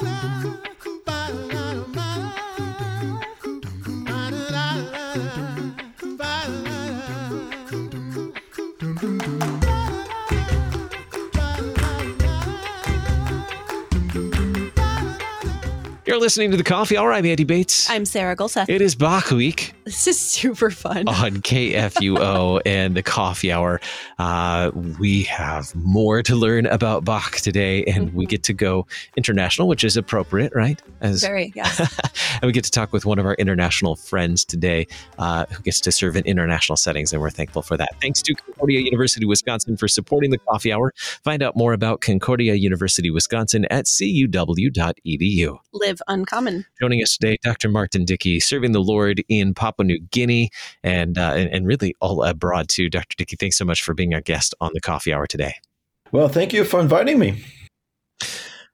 love. You're listening to the Coffee Hour. I'm Andy Bates. I'm Sarah Gulseth. It is Bach Week. This is super fun. On KFUO and the Coffee Hour. Uh, we have more to learn about Bach today, and mm-hmm. we get to go international, which is appropriate, right? As, Very, yes. and we get to talk with one of our international friends today uh, who gets to serve in international settings, and we're thankful for that. Thanks to Concordia University Wisconsin for supporting the Coffee Hour. Find out more about Concordia University Wisconsin at cuw.edu. Live uncommon. Joining us today, Dr. Martin Dicke, serving the Lord in Papua New Guinea and, uh, and, and really all abroad too. Dr. Dicke, thanks so much for being our guest on the Coffee Hour today. Well, thank you for inviting me.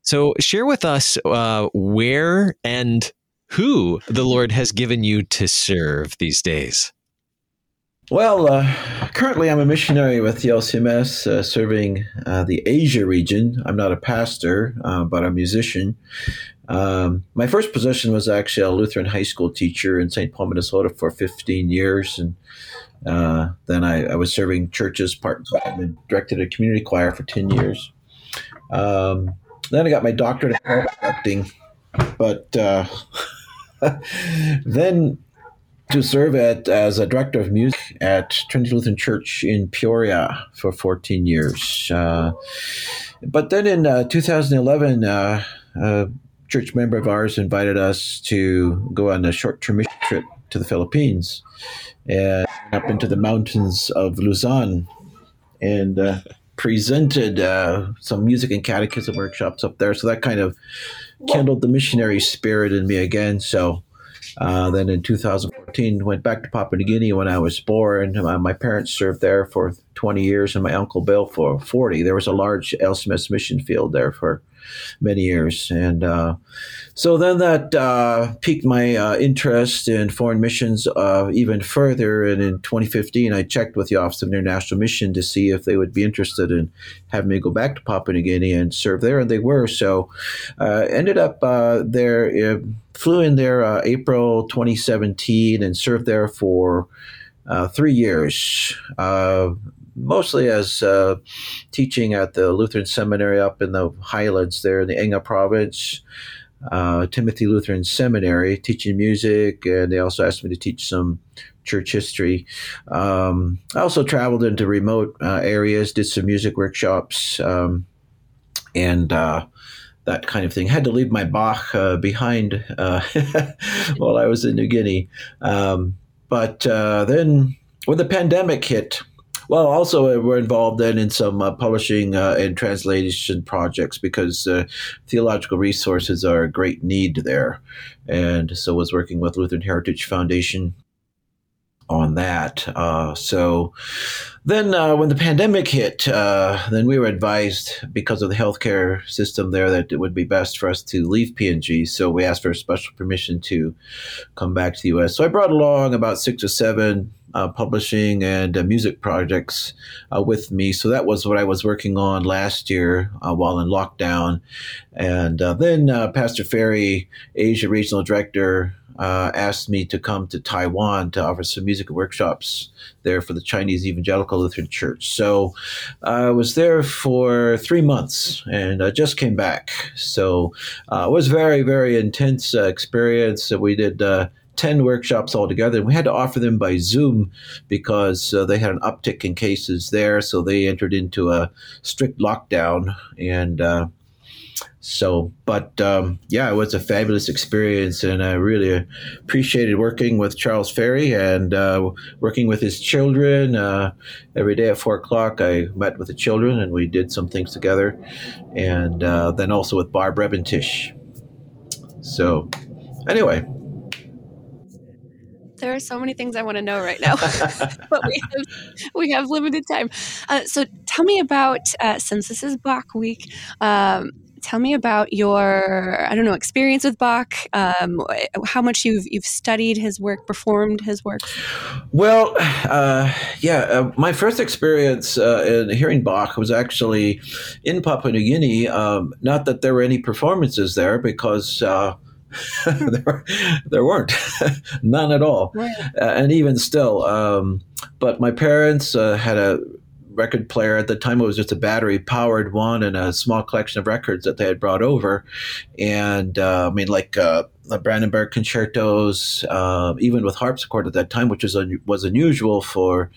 So, share with us uh, where and who the Lord has given you to serve these days. Well, uh, currently I'm a missionary with the LCMS uh, serving uh, the Asia region. I'm not a pastor, uh, but a musician. Um, my first position was actually a Lutheran high school teacher in St. Paul, Minnesota for 15 years. And uh, then I, I, was serving churches part time and directed a community choir for 10 years. Um, then I got my doctorate in acting, but uh, then to serve at, as a director of music at Trinity Lutheran Church in Peoria for 14 years. Uh, but then in uh, 2011, uh, a church member of ours invited us to go on a short term mission trip to the Philippines and up into the mountains of Luzon and uh, presented uh, some music and catechism workshops up there. So that kind of kindled the missionary spirit in me again. So uh, then in 2014, went back to Papua New Guinea when I was born. Uh, my parents served there for 20 years, and my uncle Bill for 40. There was a large LCMS mission field there for many years, and uh, so then that uh, piqued my uh, interest in foreign missions uh, even further. And in 2015, I checked with the Office of International Mission to see if they would be interested in having me go back to Papua New Guinea and serve there, and they were. So ended up there flew in there uh, April 2017 and served there for uh, three years, uh, mostly as uh, teaching at the Lutheran Seminary up in the highlands there in the Enga province. Uh, Timothy Lutheran Seminary, teaching music, and they also asked me to teach some church history. Um, I also traveled into remote uh, areas, did some music workshops, um, and that kind of thing. Had to leave my Bach uh, behind uh, while I was in New Guinea. Um, but uh, then when the pandemic hit, well, also uh, we're involved then in some uh, publishing uh, and translation projects because theological resources are a great need there. And so was working with Lutheran Heritage Foundation on that. Uh, so then, uh, when the pandemic hit, uh, then we were advised because of the healthcare system there that it would be best for us to leave PNG. So we asked for special permission to come back to the U.S. So I brought along about six or seven. Uh, publishing and uh, music projects uh, with me. So that was what I was working on last year while in lockdown. And then Pastor Ferry, Asia Regional Director, uh, asked me to come to Taiwan to offer some music workshops there for the Chinese Evangelical Lutheran Church. So I was there for three months and I just came back. So uh, it was very, very intense uh, experience. We did uh, 10 workshops altogether. We had to offer them by Zoom because uh, they had an uptick in cases there. So they entered into a strict lockdown. And uh, so, but um, yeah, it was a fabulous experience, and I really appreciated working with Charles Ferry and uh, working with his children. Uh, every day at four o'clock, I met with the children, and we did some things together, and uh, then also with Barb Rebentish. So, anyway, there are so many things I want to know right now, but we have, we have limited time. Uh, so tell me about uh, since this is Bach Week. Um, tell me about your I don't know experience with Bach. Um, how much you've you've studied his work, performed his work. Well, uh, yeah, uh, my first experience uh, in hearing Bach was actually in Papua New Guinea. Um, not that there were any performances there, because. Uh, there, there weren't none at all, right. Uh, and even still. Um, but my parents uh, had a record player at the time. It was just a battery powered one and a small collection of records that they had brought over. And uh, i mean like uh, brandenburg concertos uh, even with harpsichord at that time which was, un- was unusual for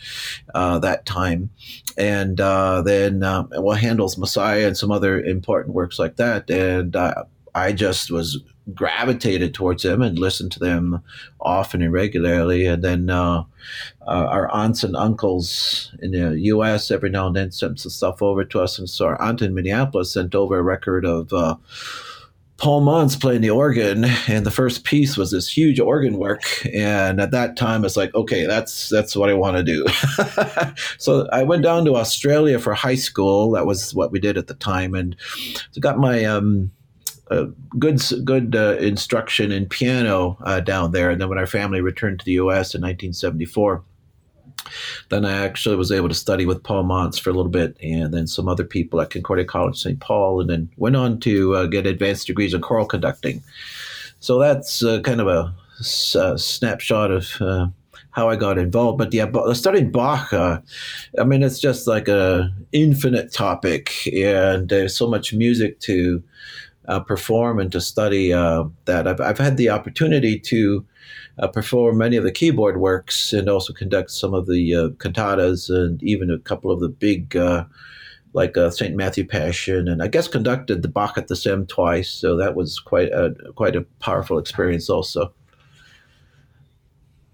uh, that time. And uh, then um, well handel's messiah and some other important works like that. And uh, i just was gravitated towards them and listened to them often and regularly. And then uh, uh, our aunts and uncles in the U.S. every now and then sent some stuff over to us. And so our aunt in Minneapolis sent over a record of. Uh, Paul Manz playing the organ, and the first piece was this huge organ work. And at that time, it's like, okay, that's that's what I want to do. so I went down to Australia for high school. That was what we did at the time, and so got my um, good good uh, instruction in piano uh, down there. And then when our family returned to the U.S. in 1974, then I actually was able to study with Paul Manz for a little bit, and then some other people at Concordia College St. Paul, and then went on to uh, get advanced degrees in choral conducting. So that's uh, kind of a, a snapshot of uh, how I got involved. But yeah, studying Bach, uh, I mean, it's just like a infinite topic, and there's so much music to uh, perform and to study uh, that. I've, I've had the opportunity to uh, perform many of the keyboard works and also conduct some of the uh, cantatas and even a couple of the big, uh, like uh, St. Matthew Passion, and I guess conducted the Bach at the Sem twice. So that was quite a, quite a powerful experience also.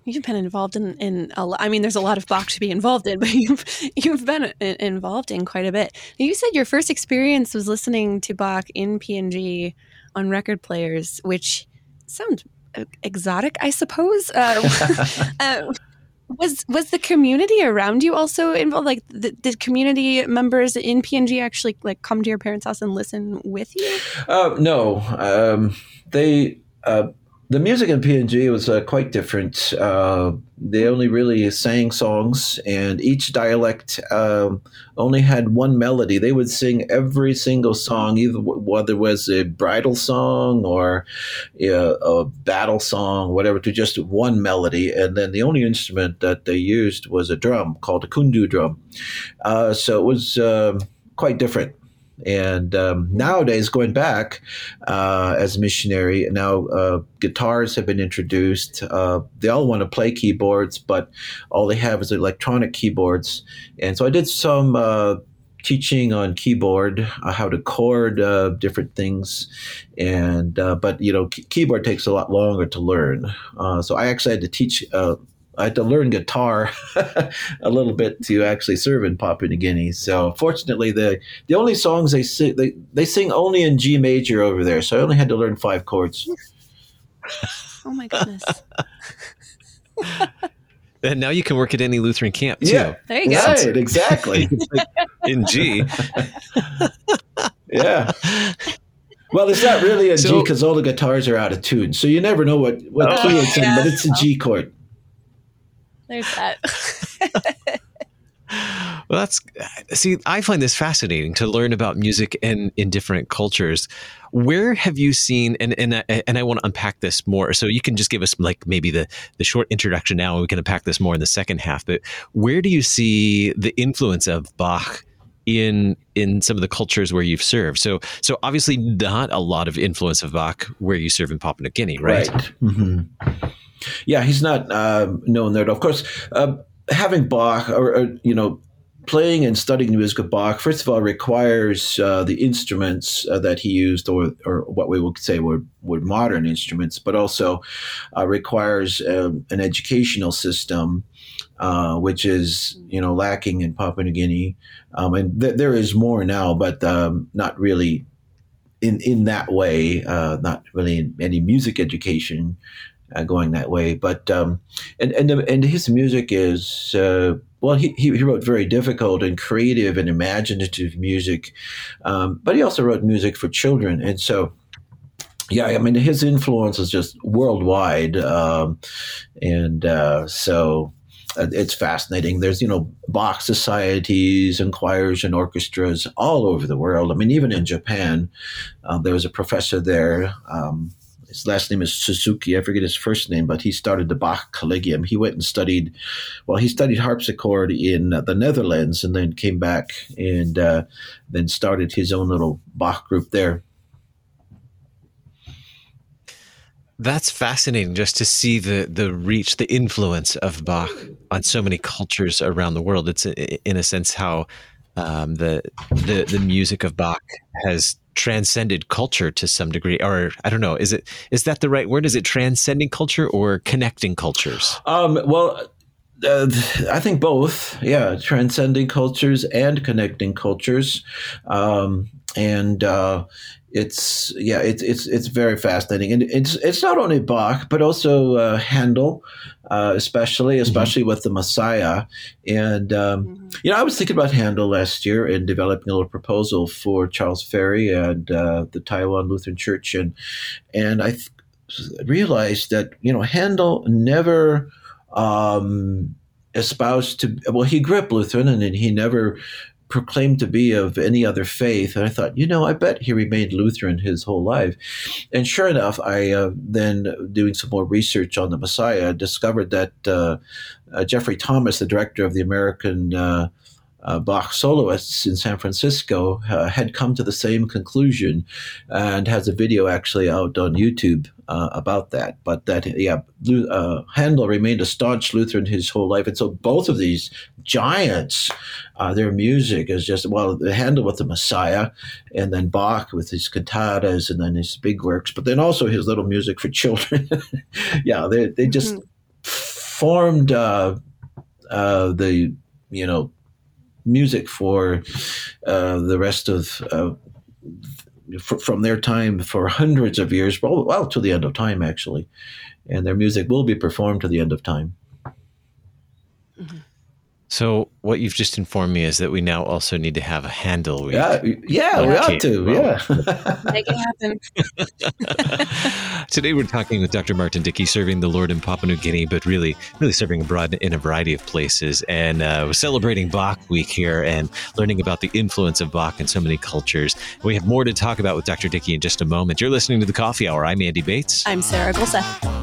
You've been involved in in a lot. I mean, there's a lot of Bach to be involved in, but you've you've been involved in quite a bit. You said your first experience was listening to Bach in PNG on record players, which sounds exotic, I suppose. Uh, uh, was was the community around you also involved? Like, the, did community members in PNG actually like come to your parents' house and listen with you? Uh, no, um, they uh, the music in PNG was uh, quite different. Uh, they only really sang songs, and each dialect um, only had one melody. They would sing every single song, either whether it was a bridal song or a battle song, whatever, to just one melody. And then the only instrument that they used was a drum called a kundu drum. Uh, so it was um, quite different. And um, nowadays, going back uh, as a missionary, now uh, guitars have been introduced. Uh, they all want to play keyboards, but all they have is electronic keyboards. And so I did some uh, teaching on keyboard, uh, how to chord uh, different things, and but you know, keyboard takes a lot longer to learn. so I actually had to teach I had to learn guitar a little bit to actually serve in Papua New Guinea. So fortunately, the the only songs they sing they, they sing only in G major over there. So I only had to learn five chords. oh my goodness. and now you can work at any Lutheran camp too. Yeah, there you go. Right, exactly. in G. yeah. Well, it's not really a so, G because all the guitars are out of tune, so you never know what what oh, key it's yeah. in. But it's a G chord. There's that. well, that's see, I find this fascinating to learn about music in in different cultures. Where have you seen and and and I want to unpack this more. So you can just give us like maybe the the short introduction now, and we can unpack this more in the second half. But where do you see the influence of Bach? in in some of the cultures where you've served. So so obviously not a lot of influence of Bach where you serve in Papua New Guinea, right? Right. Mm-hmm. Yeah, he's not uh, known there. Of course, uh, having Bach or, or, you know playing and studying the music of Bach, first of all, requires uh, the instruments uh, that he used, or, or what we would say were, were modern instruments, but also uh, requires um, an educational system, uh, which is you know lacking in Papua New Guinea, um, and th- there is more now, but um, not really in in that way. Uh, not really in any music education uh, going that way. But um, and and the, and his music is. Uh, well, he, he wrote very difficult and creative and imaginative music, um, but he also wrote music for children. And so, yeah, I mean, his influence is just worldwide. Um, and uh, so uh, it's fascinating. There's, you know, Bach societies and choirs and orchestras all over the world. I mean, even in Japan, uh, there was a professor there. Um, his last name is Suzuki. I forget his first name, but he started the Bach Collegium. He went and studied, well, he studied harpsichord in uh, the Netherlands and then came back and uh, then started his own little Bach group there. That's fascinating just to see the the reach, the influence of Bach on so many cultures around the world. It's in a sense how um, the the the music of Bach has transcended culture to some degree or i don't know is it is that the right word? Is it transcending culture or connecting cultures? Um, well uh, I think both, yeah, transcending cultures and connecting cultures, um, and uh, it's yeah, it's it's it's very fascinating, and it's it's not only Bach but also uh, Handel, uh, especially mm-hmm. especially mm-hmm. with the Messiah. And um, mm-hmm. you know, I was thinking about Handel last year and developing a little proposal for Charles Ferry and uh, the Taiwan Lutheran Church, and and I th- realized that you know Handel never. Um, espoused to well he grew up lutheran and he never proclaimed to be of any other faith. And I thought, you know, I bet he remained Lutheran his whole life. And sure enough, I uh, then, doing some more research on the Messiah, discovered that uh, uh, Jeffrey Thomas, the director of the American uh, Bach soloists in San Francisco, uh, had come to the same conclusion and has a video actually out on YouTube uh, about that. But that, yeah, uh, Handel remained a staunch Lutheran his whole life. And so both of these giants, uh, their music is just, well, Handel with the Messiah, and then Bach with his cantatas and then his big works, but then also his little music for children. yeah, they, they just mm-hmm. formed uh, uh, the, you know, music for uh, the rest of from their time for hundreds of years, well, well, to the end of time, actually. And their music will be performed to the end of time. So what you've just informed me is that we now also need to have a Handel week. Yeah, yeah, we ought to. Well, yeah, make it happen. Today we're talking with Dr. Martin Dicke, serving the Lord in Papua New Guinea, but really, really serving abroad in a variety of places, and uh, we're celebrating Bach Week here and learning about the influence of Bach in so many cultures. We have more to talk about with Dr. Dicke in just a moment. You're listening to the Coffee Hour. I'm Andy Bates. I'm Sarah Gulseth.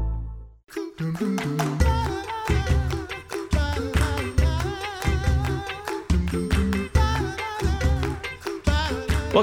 Welcome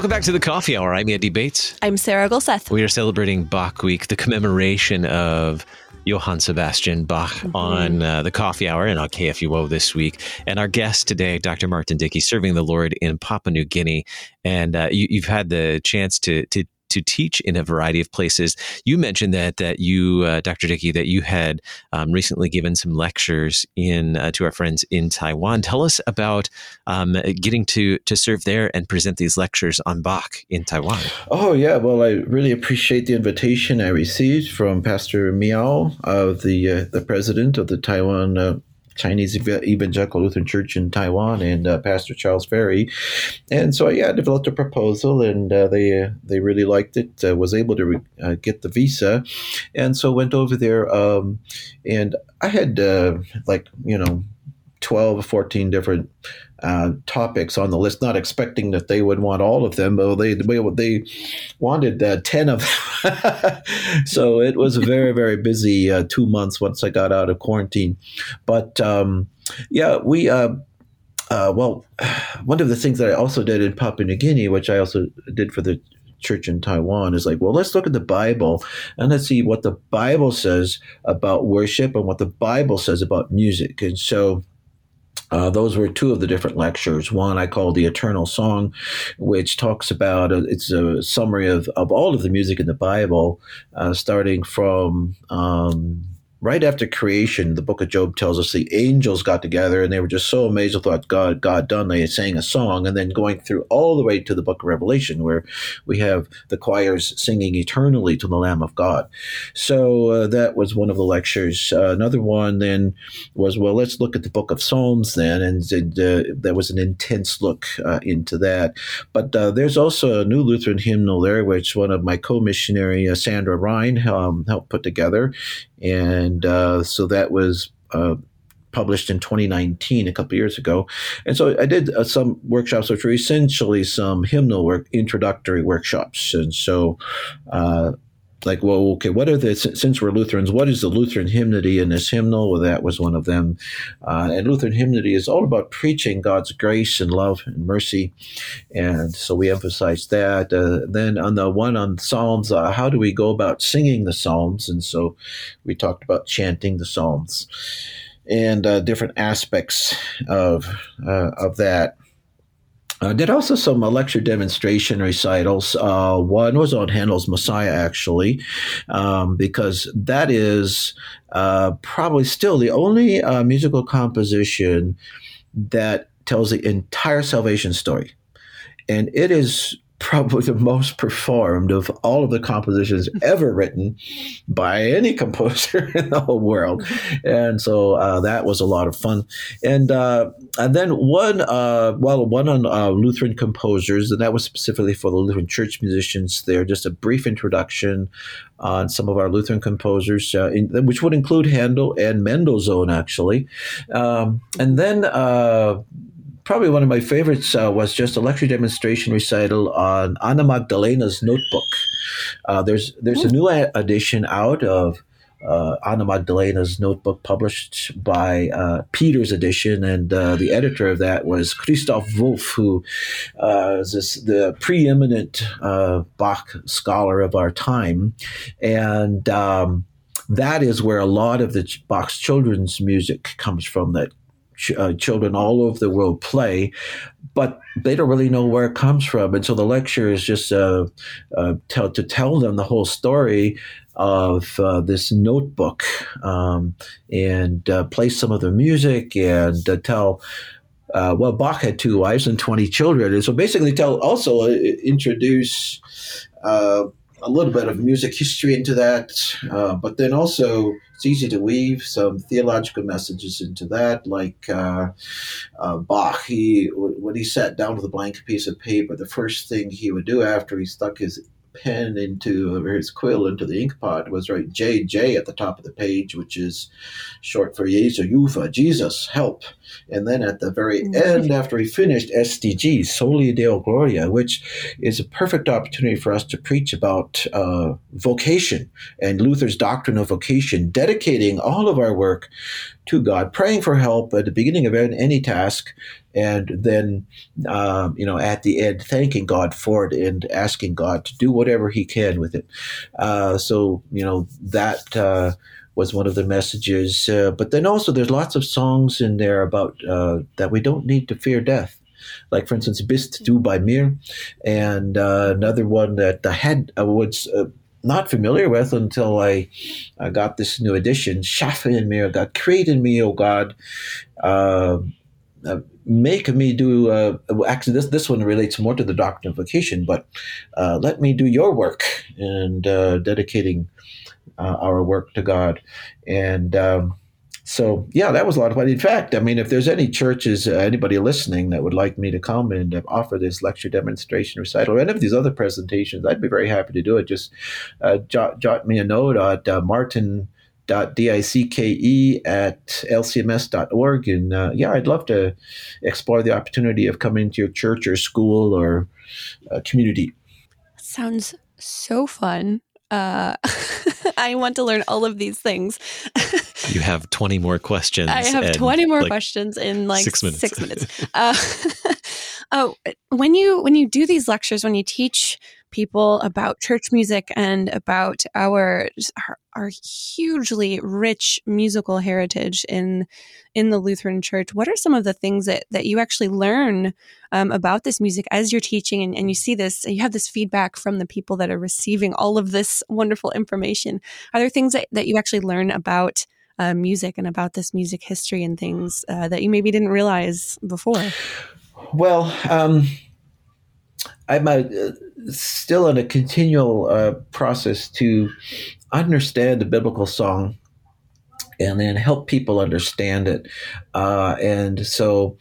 back to the Coffee Hour. I'm Andy Bates. I'm Sarah Gulseth. We are celebrating Bach Week, the commemoration of Johann Sebastian Bach mm-hmm. on uh, the Coffee Hour and on KFUO this week. And our guest today, Dr. Martin Dicke, serving the Lord in Papua New Guinea. And uh, you, have had the chance to to to teach in a variety of places. You mentioned that that you, uh, Dr. Dicke, that you had um, recently given some lectures in uh, to our friends in Taiwan. Tell us about um, getting to to serve there and present these lectures on Bach in Taiwan. Oh yeah, well I really appreciate the invitation I received from Pastor Miao, of the uh, the president of the Taiwan uh, Chinese Evangelical Lutheran Church in Taiwan and uh, Pastor Charles Ferry. And so, yeah, I developed a proposal, and uh, they uh, they really liked it. Uh, was able to re- uh, get the visa, and so went over there. Um, and I had like you know 12 or 14 different uh, topics on the list, not expecting that they would want all of them, but they they, wanted uh, 10 of them. so it was a very, very busy uh, two months once I got out of quarantine. But um, yeah, we. Uh, uh, well, one of the things that I also did in Papua New Guinea, which I also did for the church in Taiwan is like, well, let's look at the Bible and let's see what the Bible says about worship and what the Bible says about music. And so uh, those were two of the different lectures. One I called the Eternal Song, which talks about uh, it's a summary of, of all of the music in the Bible, uh, starting from um, right after creation, the book of Job tells us the angels got together and they were just so amazed with what God God done. They sang a song, and then going through all the way to the book of Revelation, where we have the choirs singing eternally to the Lamb of God. So uh, that was one of the lectures. Uh, another one then was well, let's look at the book of Psalms then, and uh, there was an intense look uh, into that. But uh, there's also a new Lutheran hymnal there, which one of my co-missionary uh, Sandra Ryan um, helped put together and uh, so that was uh, published in 2019, a couple years ago. And so I did uh, some workshops, which were essentially some hymnal work, introductory workshops. And so uh, like, well, okay, what are the, since we're Lutherans, what is the Lutheran hymnody in this hymnal? Well, that was one of them. Uh, and Lutheran hymnody is all about preaching God's grace and love and mercy. And so we emphasize that. Uh, then on the one on Psalms, uh, how do we go about singing the Psalms? And so we talked about chanting the Psalms and uh, different aspects of, uh, of that. I did also some uh, lecture demonstration recitals. Uh, one was on Handel's Messiah, actually, um, because that is uh, probably still the only uh, musical composition that tells the entire salvation story. And it is probably the most performed of all of the compositions ever written by any composer in the whole world. And so uh, that was a lot of fun. And uh, and then one, uh, well, one on uh, Lutheran composers, and that was specifically for the Lutheran church musicians there, just a brief introduction on some of our Lutheran composers, uh, in, which would include Handel and Mendelssohn, actually. Um, and then uh, probably one of my favorites uh, was just a lecture demonstration recital on Anna Magdalena's notebook. Uh, there's there's a new edition out of uh, Anna Magdalena's notebook published by uh, Peter's edition, and uh, the editor of that was Christoph Wolff, who uh, is this, the preeminent uh, Bach scholar of our time, and. Um, that is where a lot of the Bach's children's music comes from that uh, children all over the world play, but they don't really know where it comes from. And so the lecture is just uh, uh, tell, to tell them the whole story of uh, this notebook um, and uh, play some of the music and uh, tell. Well, Bach had two wives and 20 children. And so basically, tell also introduce a little bit of music history into that, uh, but then also it's easy to weave some theological messages into that, like uh, uh, Bach. He when he sat down with a blank piece of paper, the first thing he would do after he stuck his pen into or his quill into the ink pot was write JJ at the top of the page, which is short for Jesu Juva, Jesus, help. And then at the very mm-hmm. end, after he finished SDG, Soli Deo Gloria, which is a perfect opportunity for us to preach about uh, vocation and Luther's doctrine of vocation, dedicating all of our work to God, praying for help at the beginning of any task, and then um, you know at the end thanking God for it and asking God to do whatever He can with it. Uh, so you know that uh, was one of the messages. Uh, but then also there's lots of songs in there about uh, that we don't need to fear death. Like for instance, "Bist du bei mir," and uh, another one that I had uh, was not familiar with until I, I got this new edition. Schaffe in mir, God, create in me, oh God. Uh, uh, make me do uh, actually this this one relates more to the doctrine of vocation but uh, let me do your work and uh, dedicating uh, our work to god. And um, so yeah that was a lot of fun. In fact i mean if there's any churches uh, anybody listening that would like me to come and offer this lecture demonstration recital or any of these other presentations i'd be very happy to do it. Just jot, jot me a note at martin bach.dicke at lcms.org. And uh, yeah, I'd love to explore the opportunity of coming to your church or school or uh, community. Sounds so fun. Uh, I want to learn all of these things. you have 20 more questions. I have 20 more like questions in like six minutes. Six minutes. uh, oh, when you when you do these lectures, when you teach people about church music and about our, our our, hugely rich musical heritage in in the Lutheran Church. What are some of the things that that you actually learn um, about this music as you're teaching, and, and you see this, you have this feedback from the people that are receiving all of this wonderful information? Are there things that, that you actually learn about? Uh, music and about this music history and things uh, that you maybe didn't realize before? Well, um, I'm uh, still in a continual uh, process to understand the biblical song and then help people understand it. Uh, and so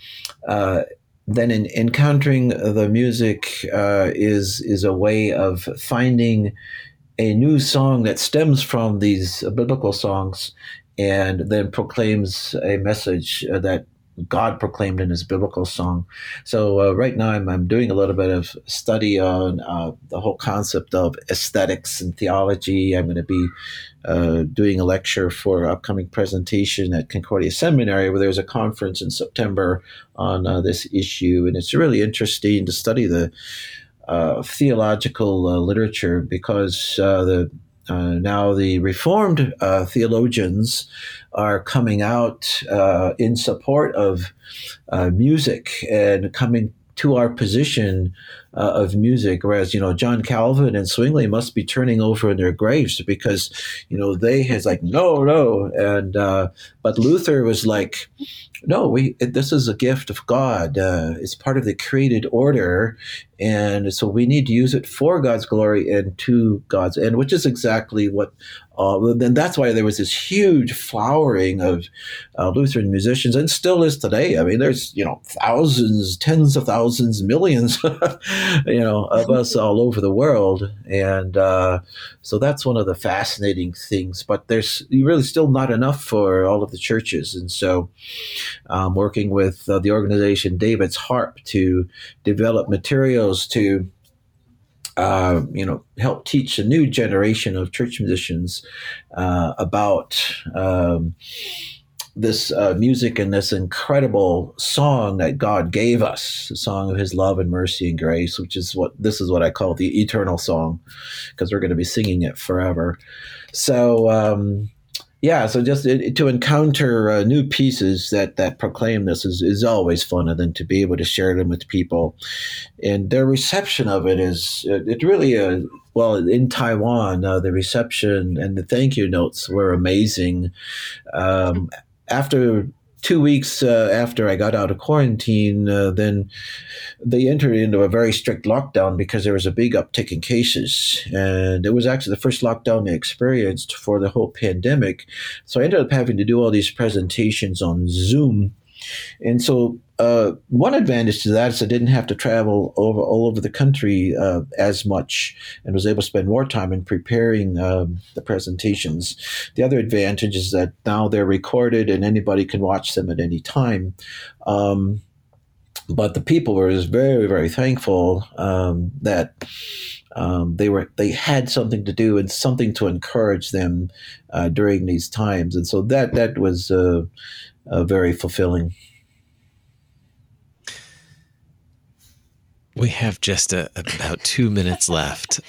uh, then in encountering the music uh, is is a way of finding a new song that stems from these biblical songs and then proclaims a message that God proclaimed in his biblical song. So uh, right now I'm, I'm doing a little bit of study on uh, the whole concept of aesthetics and theology. I'm going to be uh, doing a lecture for upcoming presentation at Concordia Seminary, where there's a conference in September on uh, this issue, and it's really interesting to study the uh, theological uh, literature because the now, the Reformed theologians are coming out uh, in support of uh, music and coming to our position uh, of music, whereas you know John Calvin and Zwingli must be turning over in their graves because you know they has like no no and uh, but Luther was like no we this is a gift of God uh, it's part of the created order and so we need to use it for God's glory and to God's end which is exactly what uh, then that's why there was this huge flowering of uh, Lutheran musicians, and still is today. I mean, there's you know thousands, tens of thousands, millions, you know, of us all over the world, and uh, so that's one of the fascinating things. But there's really still not enough for all of the churches, and so I'm working with uh, the organization David's Harp to develop materials to uh, you know, help teach a new generation of church musicians uh, about um, this uh, music and this incredible song that God gave us, the song of His love and mercy and grace, which is what this is what I call the eternal song, because we're going to be singing it forever. So, um, yeah, so just it, to encounter uh, new pieces that that proclaim this is, is always fun, then to be able to share them with people, and their reception of it is it, really uh, well in Taiwan uh, the reception and the thank you notes were amazing. Um, after two weeks uh, after I got out of quarantine, uh, then they entered into a very strict lockdown because there was a big uptick in cases. And it was actually the first lockdown they experienced for the whole pandemic. So I ended up having to do all these presentations on Zoom. And so uh, one advantage to that is I didn't have to travel over all over the country uh, as much and was able to spend more time in preparing um, the presentations. The other advantage is that now they're recorded and anybody can watch them at any time. Um, but the people were very, very thankful um, that um, they were they had something to do and something to encourage them uh, during these times, and so that that was uh, uh, very fulfilling. We have just a, about two minutes left.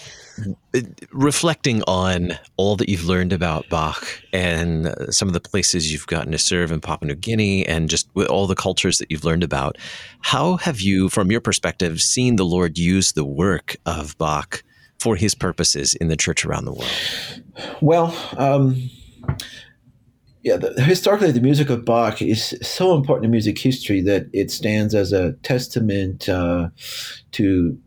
Reflecting on all that you've learned about Bach and some of the places you've gotten to serve in Papua New Guinea and just all the cultures that you've learned about, how have you, from your perspective, seen the Lord use the work of Bach for his purposes in the church around the world? Well, um, yeah, the, historically, the music of Bach is so important in music history that it stands as a testament uh, to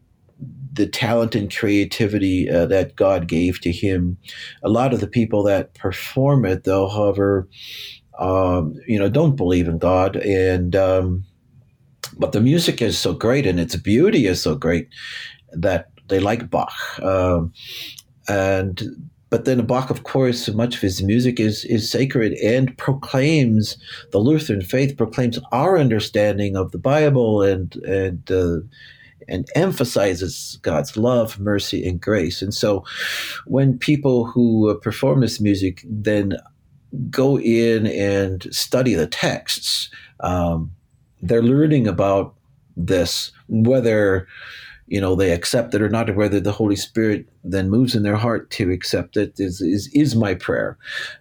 the talent and creativity uh, that God gave to him. A lot of the people that perform it, though, however, um, you know, don't believe in God, and um, but the music is so great and its beauty is so great that they like Bach, um, and but then Bach, of course, much of his music is is sacred and proclaims the Lutheran faith, proclaims our understanding of the Bible and and uh, and emphasizes God's love, mercy, and grace. And so, when people who uh, perform this music then go in and study the texts, um, they're learning about this, whether you know they accept it or not, or whether the Holy Spirit then moves in their heart to accept it is is, is my prayer.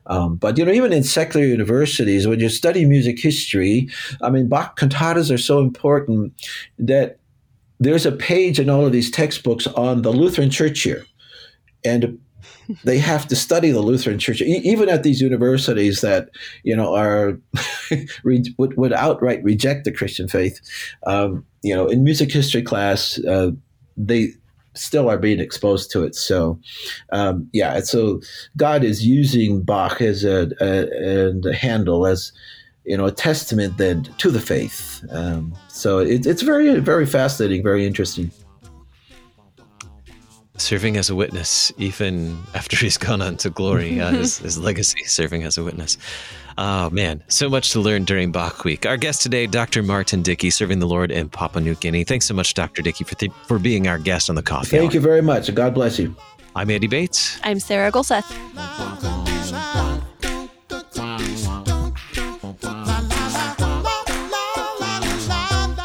Um, but you know, even in secular universities, when you study music history, I mean, Bach cantatas are so important that there's a page in all of these textbooks on the Lutheran Church here, and they have to study the Lutheran Church, e- even at these universities that you know are would, would outright reject the Christian faith. Um, you know, in music history class, uh, they still are being exposed to it. So, um, yeah, so God is using Bach as a, a, and as you know a testament then to the faith. Um, so it, it's very very fascinating, very interesting serving as a witness, even after he's gone on to glory, uh, his, his, legacy, serving as a witness. Oh, man, so much to learn during Bach Week. Our guest today, Dr. Martin Dicke, serving the Lord in Papua New Guinea. Thanks so much, Dr. Dicke, for, th- for being our guest on the coffee. Thank hour. you very much. God bless you. I'm Andy Bates. I'm Sarah Gulseth.